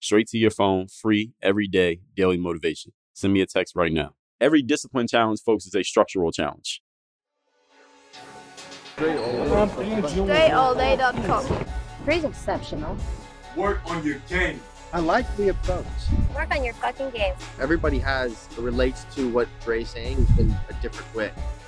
straight to your phone, free every day, daily motivation. Send me a text right now. Every discipline challenge, folks, is a structural challenge. DreAllDay.com. Pretty exceptional. Work on your game. I like the approach. Work on your fucking game. Everybody has relates to what Dre's saying in a different way.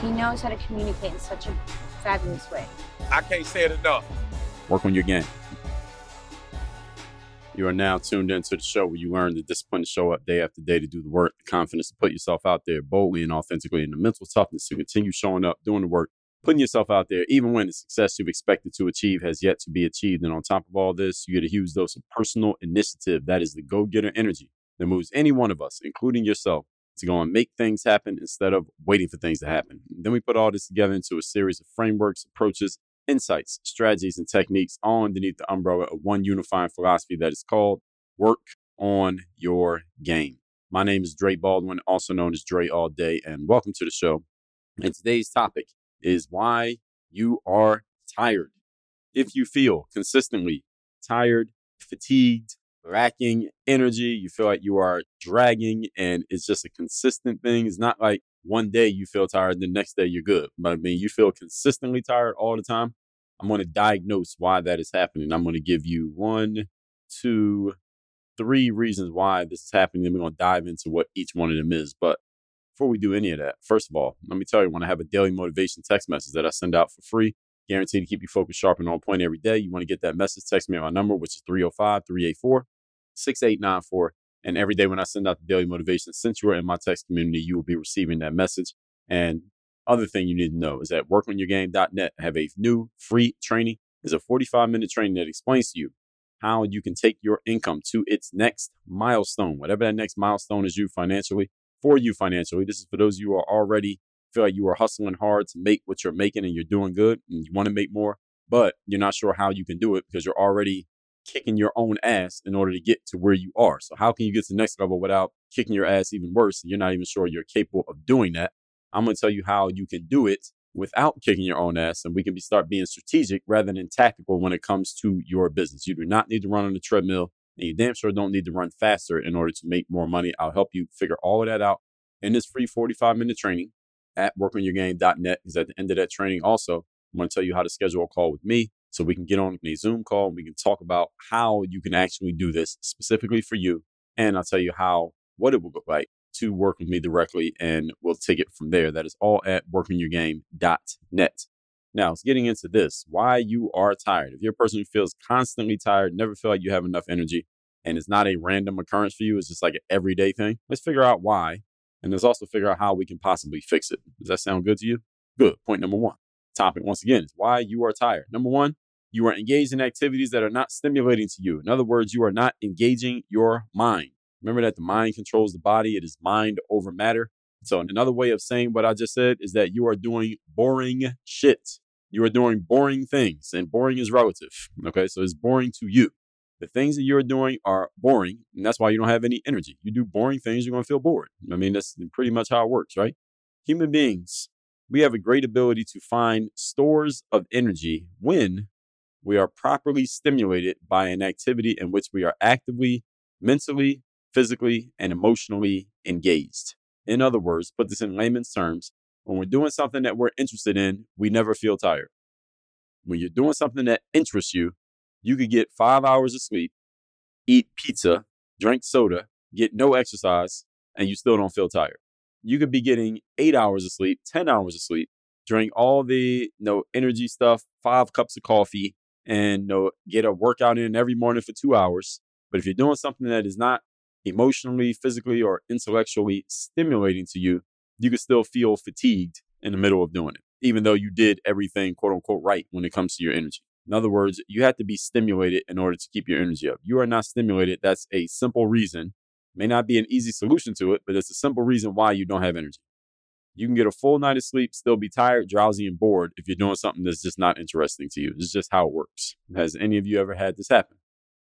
He knows how to communicate in such a fabulous way. I can't say it enough. Work on your game. You are now tuned into the show where you learn the discipline to show up day after day to do the work, the confidence to put yourself out there boldly and authentically, and the mental toughness to continue showing up, doing the work, putting yourself out there, even when the success you've expected to achieve has yet to be achieved. And on top of all this, you get a huge dose of personal initiative. That is the go getter energy that moves any one of us, including yourself, to go and make things happen instead of waiting for things to happen. Then we put all this together into a series of frameworks, approaches, insights, strategies, and techniques all underneath the umbrella of one unifying philosophy that is called work on your game. My name is Dre Baldwin, also known as Dre All Day, and welcome to the show. And today's topic is why you are tired. If you feel consistently tired, fatigued, lacking energy, you feel like you are dragging and it's just a consistent thing. It's not like one day you feel tired, the next day you're good. But I mean, you feel consistently tired all the time. I'm going to diagnose why that is happening. I'm going to give you one, two, three reasons why this is happening. Then we're going to dive into what each one of them is. But before we do any of that, first of all, let me tell you, when I have a daily motivation text message that I send out for free, guaranteed to keep you focused, sharp, and on point every day. You want to get that message, text me at my number, which is 305 384 6894. And every day when I send out the daily motivation, since you are in my text community, you will be receiving that message. And other thing you need to know is that workonyourgame.net have a new free training. It's a 45 minute training that explains to you how you can take your income to its next milestone, whatever that next milestone is you financially, for you financially. This is for those of you who are already feel like you are hustling hard to make what you're making and you're doing good and you want to make more, but you're not sure how you can do it because you're already kicking your own ass in order to get to where you are. So how can you get to the next level without kicking your ass even worse? You're not even sure you're capable of doing that. I'm going to tell you how you can do it without kicking your own ass and we can be start being strategic rather than tactical when it comes to your business. You do not need to run on the treadmill and you damn sure don't need to run faster in order to make more money. I'll help you figure all of that out in this free 45 minute training at workonyourgame.net because at the end of that training also, I'm going to tell you how to schedule a call with me so we can get on a Zoom call and we can talk about how you can actually do this specifically for you. And I'll tell you how, what it will look like to work with me directly and we'll take it from there. That is all at workonyourgame.net. Now, it's getting into this why you are tired. If you're a person who feels constantly tired, never feel like you have enough energy, and it's not a random occurrence for you, it's just like an everyday thing, let's figure out why. And let's also figure out how we can possibly fix it. Does that sound good to you? Good. Point number one. Topic once again is why you are tired. Number one, you are engaged in activities that are not stimulating to you. In other words, you are not engaging your mind. Remember that the mind controls the body, it is mind over matter. So, another way of saying what I just said is that you are doing boring shit. You are doing boring things, and boring is relative. Okay, so it's boring to you. The things that you're doing are boring, and that's why you don't have any energy. You do boring things, you're going to feel bored. I mean, that's pretty much how it works, right? Human beings, we have a great ability to find stores of energy when we are properly stimulated by an activity in which we are actively, mentally, physically, and emotionally engaged. In other words, put this in layman's terms, when we're doing something that we're interested in, we never feel tired. When you're doing something that interests you, you could get five hours of sleep, eat pizza, drink soda, get no exercise, and you still don't feel tired. You could be getting eight hours of sleep, 10 hours of sleep, drink all the you know, energy stuff, five cups of coffee, and you know, get a workout in every morning for two hours. But if you're doing something that is not emotionally, physically, or intellectually stimulating to you, you could still feel fatigued in the middle of doing it, even though you did everything quote unquote right when it comes to your energy. In other words, you have to be stimulated in order to keep your energy up. You are not stimulated. That's a simple reason. May not be an easy solution to it, but it's a simple reason why you don't have energy. You can get a full night of sleep, still be tired, drowsy, and bored if you're doing something that's just not interesting to you. It's just how it works. Has any of you ever had this happen?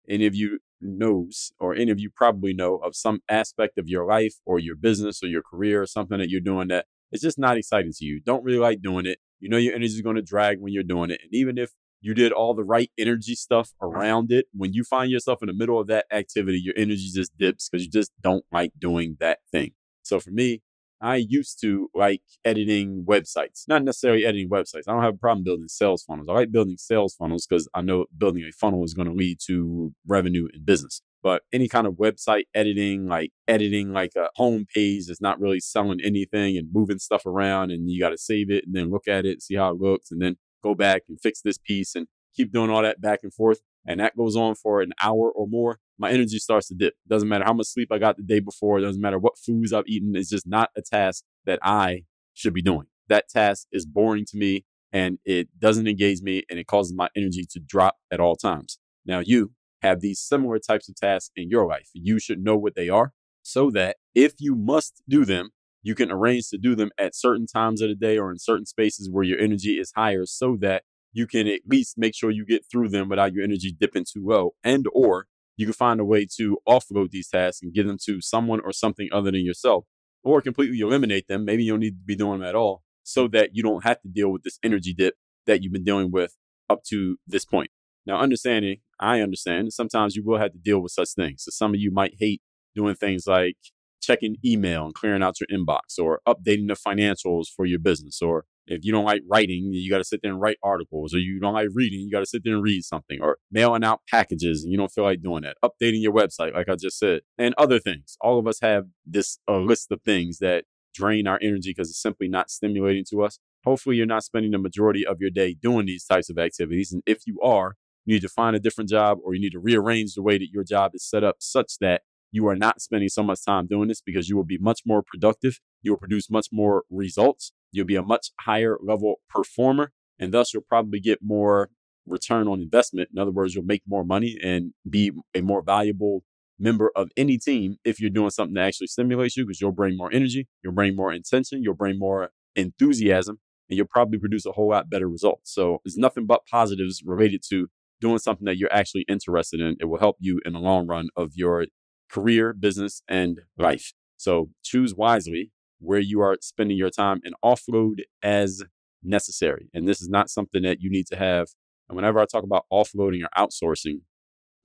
Any of you knows, or any of you probably know of some aspect of your life or your business or your career or something that you're doing that it's just not exciting to you. Don't really like doing it. You know your energy is going to drag when you're doing it. And even if you did all the right energy stuff mm-hmm. around it, when you find yourself in the middle of that activity, your energy just dips because you just don't like doing that thing. So for me, I used to like editing websites, not necessarily editing websites. I don't have a problem building sales funnels. I like building sales funnels because I know building a funnel is going to lead to revenue and business. But any kind of website editing, like editing like a home page that's not really selling anything and moving stuff around, and you got to save it and then look at it, see how it looks, and then go back and fix this piece and keep doing all that back and forth. And that goes on for an hour or more. My energy starts to dip. Doesn't matter how much sleep I got the day before. Doesn't matter what foods I've eaten. It's just not a task that I should be doing. That task is boring to me and it doesn't engage me and it causes my energy to drop at all times. Now, you have these similar types of tasks in your life. You should know what they are so that if you must do them, you can arrange to do them at certain times of the day or in certain spaces where your energy is higher so that you can at least make sure you get through them without your energy dipping too low. And or you can find a way to offload these tasks and give them to someone or something other than yourself or completely eliminate them. Maybe you don't need to be doing them at all so that you don't have to deal with this energy dip that you've been dealing with up to this point. Now understanding i understand sometimes you will have to deal with such things. So some of you might hate doing things like checking email and clearing out your inbox or updating the financials for your business or if you don't like writing, you got to sit there and write articles, or you don't like reading, you got to sit there and read something, or mailing out packages and you don't feel like doing that, updating your website, like I just said, and other things. All of us have this uh, list of things that drain our energy because it's simply not stimulating to us. Hopefully, you're not spending the majority of your day doing these types of activities. And if you are, you need to find a different job or you need to rearrange the way that your job is set up such that you are not spending so much time doing this because you will be much more productive. You will produce much more results You'll be a much higher level performer, and thus you'll probably get more return on investment. In other words, you'll make more money and be a more valuable member of any team if you're doing something that actually stimulates you because you'll bring more energy, you'll bring more intention, you'll bring more enthusiasm, and you'll probably produce a whole lot better results. So there's nothing but positives related to doing something that you're actually interested in. It will help you in the long run of your career, business, and life. So choose wisely where you are spending your time and offload as necessary. And this is not something that you need to have. And whenever I talk about offloading or outsourcing,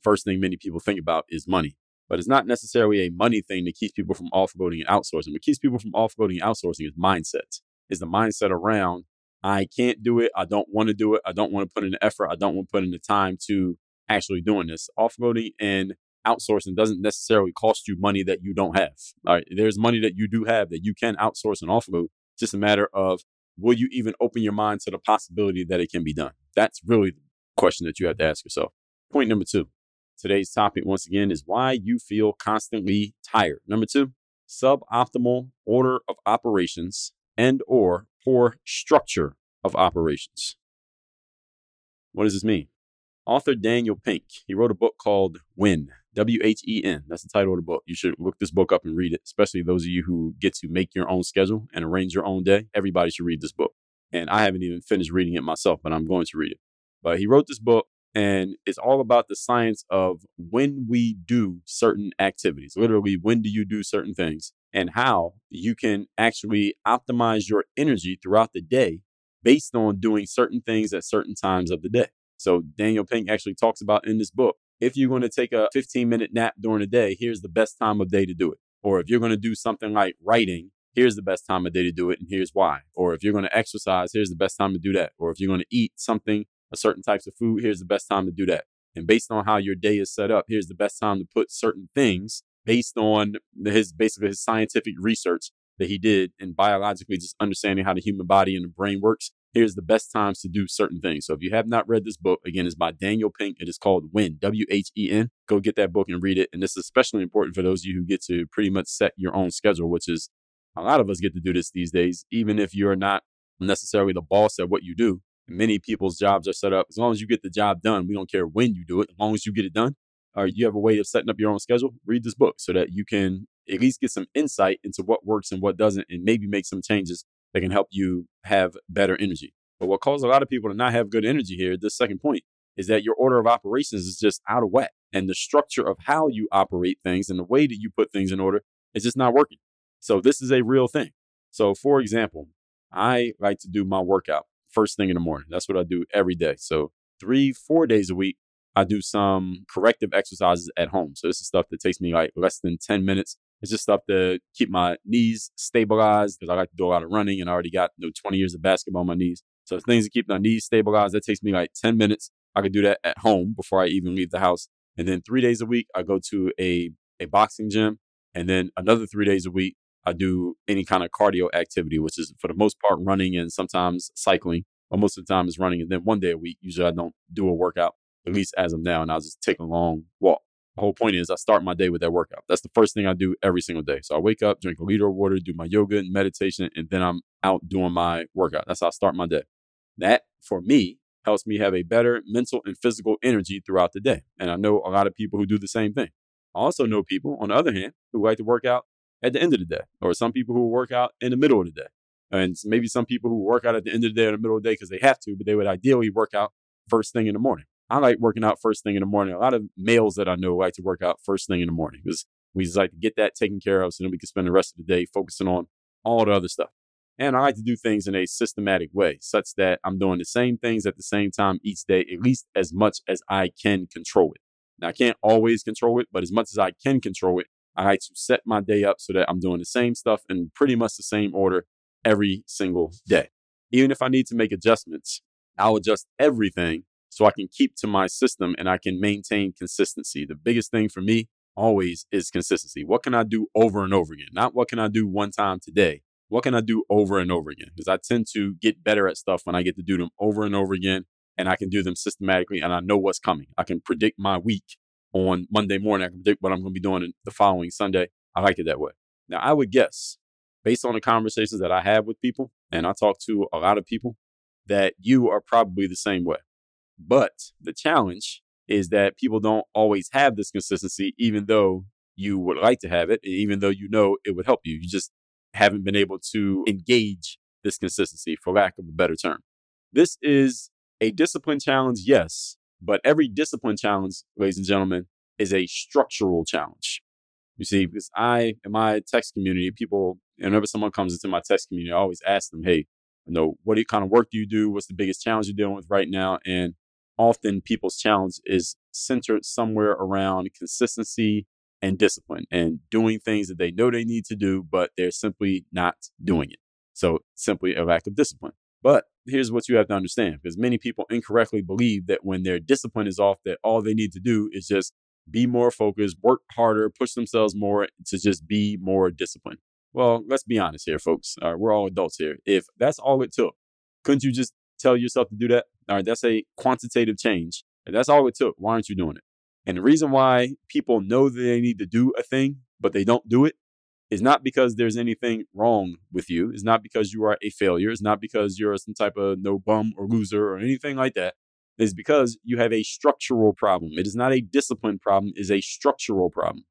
first thing many people think about is money. But it's not necessarily a money thing that keeps people from offloading and outsourcing. What keeps people from offloading and outsourcing is mindset. Is the mindset around I can't do it. I don't want to do it. I don't want to put in the effort. I don't want to put in the time to actually doing this. Offloading and outsourcing doesn't necessarily cost you money that you don't have. All right. There's money that you do have that you can outsource and offload. It's just a matter of will you even open your mind to the possibility that it can be done? That's really the question that you have to ask yourself. Point number two. Today's topic, once again, is why you feel constantly tired. Number two, suboptimal order of operations and or poor structure of operations. What does this mean? Author Daniel Pink, he wrote a book called When, W H E N. That's the title of the book. You should look this book up and read it, especially those of you who get to make your own schedule and arrange your own day. Everybody should read this book. And I haven't even finished reading it myself, but I'm going to read it. But he wrote this book, and it's all about the science of when we do certain activities. Literally, when do you do certain things, and how you can actually optimize your energy throughout the day based on doing certain things at certain times of the day. So, Daniel Pink actually talks about in this book if you're going to take a 15 minute nap during the day, here's the best time of day to do it. Or if you're going to do something like writing, here's the best time of day to do it, and here's why. Or if you're going to exercise, here's the best time to do that. Or if you're going to eat something, a certain types of food, here's the best time to do that. And based on how your day is set up, here's the best time to put certain things based on his basically his scientific research that he did and biologically just understanding how the human body and the brain works. Here's the best times to do certain things. So if you have not read this book, again, it's by Daniel Pink. It is called When, W H E N. Go get that book and read it. And this is especially important for those of you who get to pretty much set your own schedule, which is a lot of us get to do this these days, even if you're not necessarily the boss at what you do. Many people's jobs are set up as long as you get the job done. We don't care when you do it, as long as you get it done. Or you have a way of setting up your own schedule. Read this book so that you can at least get some insight into what works and what doesn't, and maybe make some changes that can help you have better energy. But what causes a lot of people to not have good energy here, this second point, is that your order of operations is just out of whack. And the structure of how you operate things and the way that you put things in order is just not working. So this is a real thing. So for example, I like to do my workout first thing in the morning. That's what I do every day. So three, four days a week, I do some corrective exercises at home. So this is stuff that takes me like less than 10 minutes. It's just stuff to keep my knees stabilized because I like to do a lot of running and I already got you know, 20 years of basketball on my knees. So things to keep my knees stabilized, that takes me like 10 minutes. I could do that at home before I even leave the house. And then three days a week, I go to a, a boxing gym. And then another three days a week, I do any kind of cardio activity, which is for the most part running and sometimes cycling. But most of the time is running. And then one day a week, usually I don't do a workout, at least as of now, and I'll just take a long walk. Whole point is I start my day with that workout. That's the first thing I do every single day. So I wake up, drink a liter of water, do my yoga and meditation, and then I'm out doing my workout. That's how I start my day. That for me helps me have a better mental and physical energy throughout the day. And I know a lot of people who do the same thing. I also know people, on the other hand, who like to work out at the end of the day, or some people who work out in the middle of the day. And maybe some people who work out at the end of the day or the middle of the day because they have to, but they would ideally work out first thing in the morning. I like working out first thing in the morning. A lot of males that I know like to work out first thing in the morning because we just like to get that taken care of so then we can spend the rest of the day focusing on all the other stuff. And I like to do things in a systematic way, such that I'm doing the same things at the same time each day, at least as much as I can control it. Now, I can't always control it, but as much as I can control it, I like to set my day up so that I'm doing the same stuff in pretty much the same order every single day. Even if I need to make adjustments, I'll adjust everything so I can keep to my system and I can maintain consistency. The biggest thing for me always is consistency. What can I do over and over again? Not what can I do one time today. What can I do over and over again? Because I tend to get better at stuff when I get to do them over and over again and I can do them systematically and I know what's coming. I can predict my week on Monday morning. I can predict what I'm going to be doing the following Sunday. I like it that way. Now, I would guess, based on the conversations that I have with people, and I talk to a lot of people, that you are probably the same way. But the challenge is that people don't always have this consistency, even though you would like to have it, even though you know it would help you. You just haven't been able to engage this consistency, for lack of a better term. This is a discipline challenge, yes, but every discipline challenge, ladies and gentlemen, is a structural challenge. You see, because I, in my text community, people, whenever someone comes into my text community, I always ask them, hey, you know, what kind of work do you do? What's the biggest challenge you're dealing with right now? And often people's challenge is centered somewhere around consistency and discipline and doing things that they know they need to do, but they're simply not doing it. So simply a lack of discipline. But here's what you have to understand because many people incorrectly believe that when their discipline is off, that all they need to do is just be more focused, work harder, push themselves more to just be more disciplined. Well, let's be honest here, folks. All right, we're all adults here. If that's all it took, couldn't you just tell yourself to do that? All right, that's a quantitative change. If that's all it took, why aren't you doing it? And the reason why people know that they need to do a thing, but they don't do it, is not because there's anything wrong with you. It's not because you are a failure. It's not because you're some type of no bum or loser or anything like that. It's because you have a structural problem. It is not a discipline problem, it is a structural problem.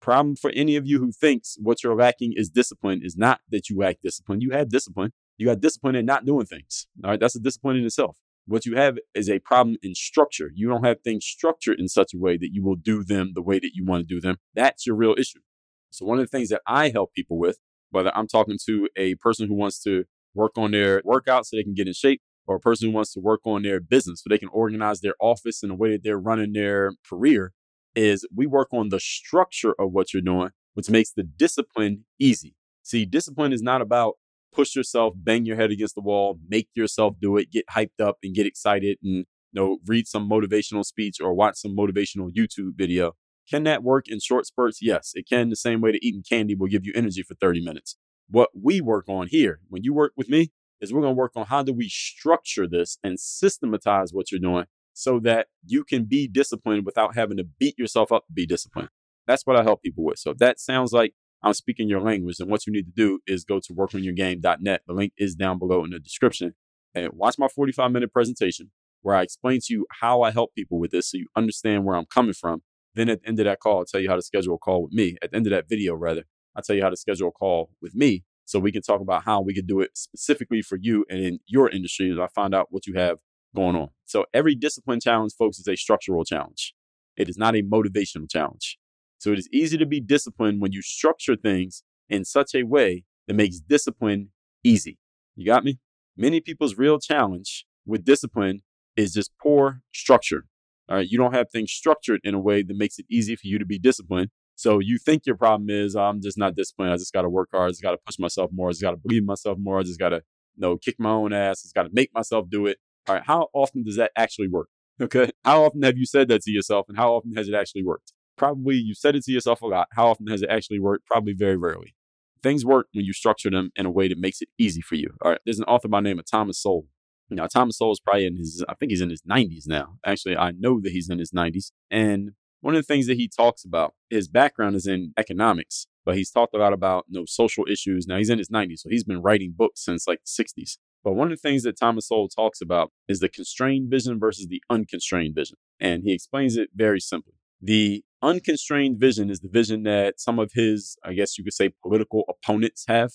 Problem for any of you who thinks what you're lacking is discipline is not that you lack discipline. You have discipline. You got discipline in not doing things. All right. That's a discipline in itself. What you have is a problem in structure. You don't have things structured in such a way that you will do them the way that you want to do them. That's your real issue. So, one of the things that I help people with, whether I'm talking to a person who wants to work on their workout so they can get in shape, or a person who wants to work on their business so they can organize their office in the way that they're running their career, is we work on the structure of what you're doing, which makes the discipline easy. See, discipline is not about push yourself, bang your head against the wall, make yourself do it, get hyped up and get excited and you know, read some motivational speech or watch some motivational YouTube video. Can that work in short spurts? Yes, it can. The same way that eating candy will give you energy for 30 minutes. What we work on here, when you work with me, is we're going to work on how do we structure this and systematize what you're doing so that you can be disciplined without having to beat yourself up to be disciplined. That's what I help people with. So if that sounds like I'm speaking your language, And what you need to do is go to workonyourgame.net. The link is down below in the description and watch my 45 minute presentation where I explain to you how I help people with this so you understand where I'm coming from. Then at the end of that call, I'll tell you how to schedule a call with me. At the end of that video, rather, I'll tell you how to schedule a call with me so we can talk about how we can do it specifically for you and in your industry as I find out what you have going on. So every discipline challenge, folks, is a structural challenge. It is not a motivational challenge. So it is easy to be disciplined when you structure things in such a way that makes discipline easy. You got me? Many people's real challenge with discipline is just poor structure. All right. You don't have things structured in a way that makes it easy for you to be disciplined. So you think your problem is oh, I'm just not disciplined. I just got to work hard. I just got to push myself more. I just got to believe myself more. I just got to, you know, kick my own ass. I just got to make myself do it. All right. How often does that actually work? Okay. How often have you said that to yourself and how often has it actually worked? Probably you've said it to yourself a lot. How often has it actually worked? Probably very rarely. Things work when you structure them in a way that makes it easy for you. All right. There's an author by the name of Thomas Sowell. Now, Thomas Sowell is probably in his, I think he's in his 90s now. Actually, I know that he's in his 90s. And one of the things that he talks about, his background is in economics, but he's talked a lot about you know, social issues. Now, he's in his 90s, so he's been writing books since like the 60s. But one of the things that Thomas Sowell talks about is the constrained vision versus the unconstrained vision. And he explains it very simply. The unconstrained vision is the vision that some of his, I guess you could say, political opponents have.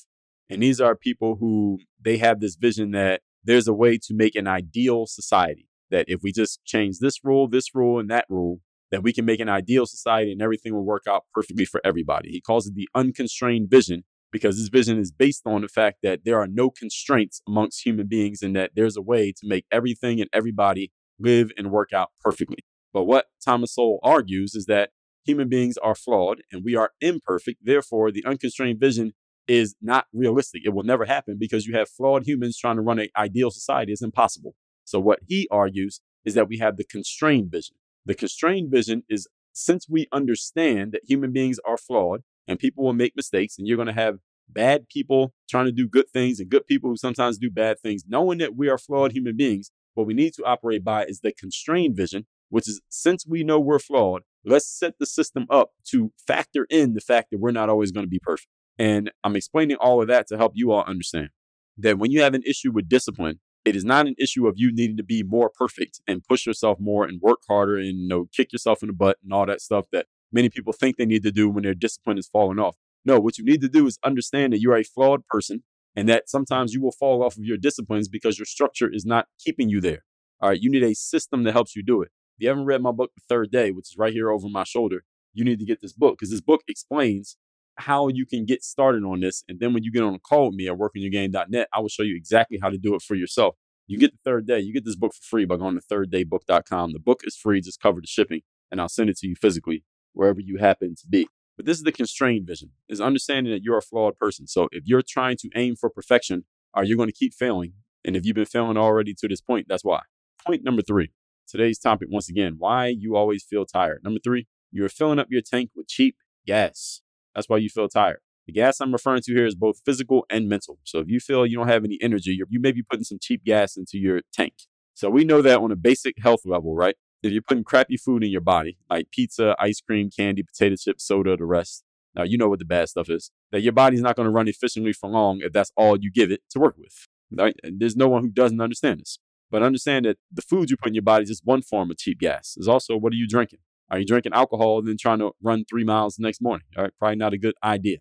And these are people who they have this vision that there's a way to make an ideal society. That if we just change this rule, this rule, and that rule, that we can make an ideal society and everything will work out perfectly for everybody. He calls it the unconstrained vision because this vision is based on the fact that there are no constraints amongst human beings and that there's a way to make everything and everybody live and work out perfectly. But what Thomas Sowell argues is that human beings are flawed and we are imperfect. Therefore, the unconstrained vision is not realistic. It will never happen because you have flawed humans trying to run an ideal society. It's impossible. So, what he argues is that we have the constrained vision. The constrained vision is since we understand that human beings are flawed and people will make mistakes, and you're going to have bad people trying to do good things and good people who sometimes do bad things, knowing that we are flawed human beings, what we need to operate by is the constrained vision, which is since we know we're flawed, let's set the system up to factor in the fact that we're not always going to be perfect. And I'm explaining all of that to help you all understand that when you have an issue with discipline, it is not an issue of you needing to be more perfect and push yourself more and work harder and you know kick yourself in the butt and all that stuff that many people think they need to do when their discipline is falling off. No, what you need to do is understand that you're a flawed person and that sometimes you will fall off of your disciplines because your structure is not keeping you there. All right, you need a system that helps you do it. If you haven't read my book, The Third Day, which is right here over my shoulder, you need to get this book because this book explains how you can get started on this. And then when you get on a call with me at workonyourgame.net, I will show you exactly how to do it for yourself. You get the third day. You get this book for free by going to thirddaybook.com. The book is free, just cover the shipping, and I'll send it to you physically wherever you happen to be. But this is the constrained vision, is understanding that you're a flawed person. So if you're trying to aim for perfection, are you going to keep failing? And if you've been failing already to this point, that's why. Point number three. Today's topic, once again, why you always feel tired. Number three, you're filling up your tank with cheap gas. That's why you feel tired. The gas I'm referring to here is both physical and mental. So if you feel you don't have any energy, you may be putting some cheap gas into your tank. So we know that on a basic health level, right? If you're putting crappy food in your body, like pizza, ice cream, candy, potato chips, soda, the rest, now you know what the bad stuff is, that your body's not going to run efficiently for long if that's all you give it to work with. Right? And there's no one who doesn't understand this. But understand that the food you put in your body is just one form of cheap gas. There's also what are you drinking? Are you drinking alcohol and then trying to run three miles the next morning? All right, probably not a good idea.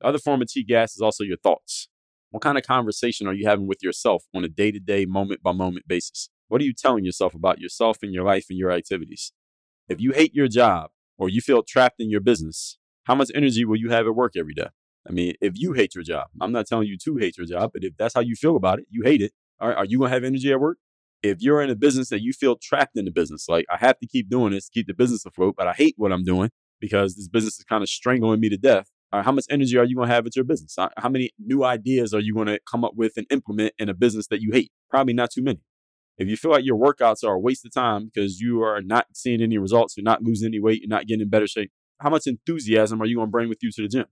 The other form of cheap gas is also your thoughts. What kind of conversation are you having with yourself on a day to day, moment by moment basis? What are you telling yourself about yourself and your life and your activities? If you hate your job or you feel trapped in your business, how much energy will you have at work every day? I mean, if you hate your job, I'm not telling you to hate your job, but if that's how you feel about it, you hate it. All right, are you going to have energy at work? If you're in a business that you feel trapped in the business, like I have to keep doing this, to keep the business afloat, but I hate what I'm doing because this business is kind of strangling me to death. Right, how much energy are you going to have at your business? How many new ideas are you going to come up with and implement in a business that you hate? Probably not too many. If you feel like your workouts are a waste of time because you are not seeing any results, you're not losing any weight, you're not getting in better shape, how much enthusiasm are you going to bring with you to the gym?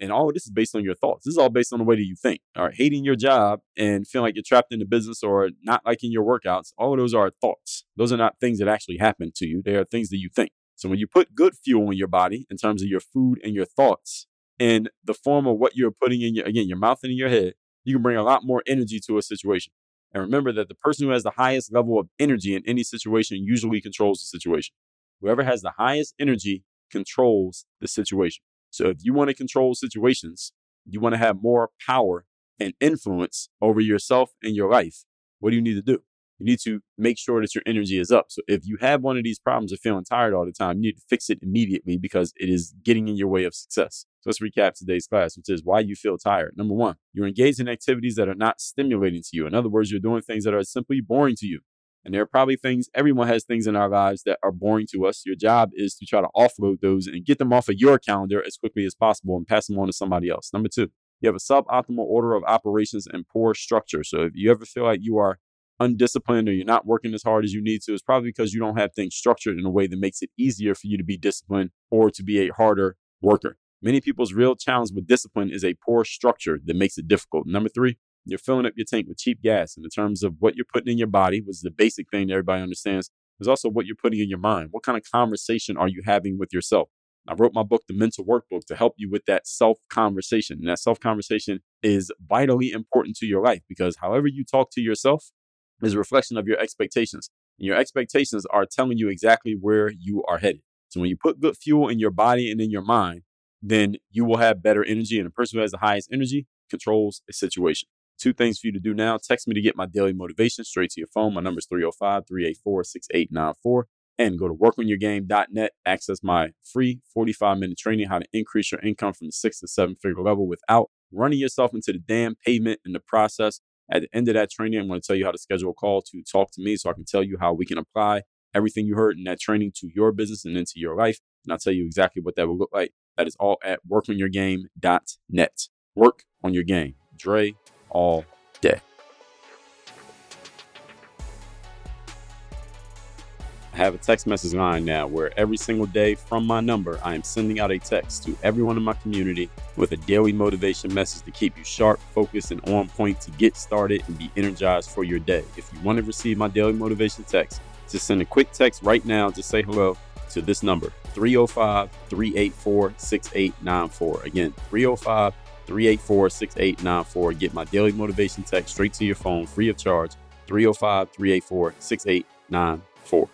And all this is based on your thoughts. This is all based on the way that you think. All right. Hating your job and feeling like you're trapped in the business or not liking your workouts, all of those are thoughts. Those are not things that actually happen to you. They are things that you think. So when you put good fuel in your body in terms of your food and your thoughts in the form of what you're putting in your, again, your mouth and in your head, you can bring a lot more energy to a situation. And remember that the person who has the highest level of energy in any situation usually controls the situation. Whoever has the highest energy controls the situation. So if you want to control situations, you want to have more power and influence over yourself and your life. What do you need to do? You need to make sure that your energy is up. So if you have one of these problems of feeling tired all the time, you need to fix it immediately because it is getting in your way of success. So let's recap today's class, which is why you feel tired. Number one, you're engaged in activities that are not stimulating to you. In other words, you're doing things that are simply boring to you. And there are probably things, everyone has things in our lives that are boring to us. Your job is to try to offload those and get them off of your calendar as quickly as possible and pass them on to somebody else. Number two, you have a suboptimal order of operations and poor structure. So if you ever feel like you are undisciplined or you're not working as hard as you need to, it's probably because you don't have things structured in a way that makes it easier for you to be disciplined or to be a harder worker. Many people's real challenge with discipline is a poor structure that makes it difficult. Number three, you're filling up your tank with cheap gas. And in terms of what you're putting in your body, was the basic thing that everybody understands, is also what you're putting in your mind. What kind of conversation are you having with yourself? I wrote my book, The Mental Workbook, to help you with that self conversation. And that self conversation is vitally important to your life because however you talk to yourself is a reflection of your expectations. And your expectations are telling you exactly where you are headed. So when you put good fuel in your body and in your mind, then you will have better energy. And the person who has the highest energy controls a situation. Two things for you to do now. Text me to get my daily motivation straight to your phone. My number is 305 384 6894. And go to workonyourgame.net. Access my free 45 minute training how to increase your income from the six to seven figure level without running yourself into the damn pavement in the process. At the end of that training, I'm going to tell you how to schedule a call to talk to me so I can tell you how we can apply everything you heard in that training to your business and into your life. And I'll tell you exactly what that will look like. That is all at workonyourgame.net. Work on your game. Dre all day. I have a text message line now where every single day from my number, I am sending out a text to everyone in my community with a daily motivation message to keep you sharp, focused, and on point to get started and be energized for your day. If you want to receive my daily motivation text, just send a quick text right now to say hello to this number 305 384 6894. Again, 305 384 6894. Get my daily motivation text straight to your phone free of charge 305 384 6894.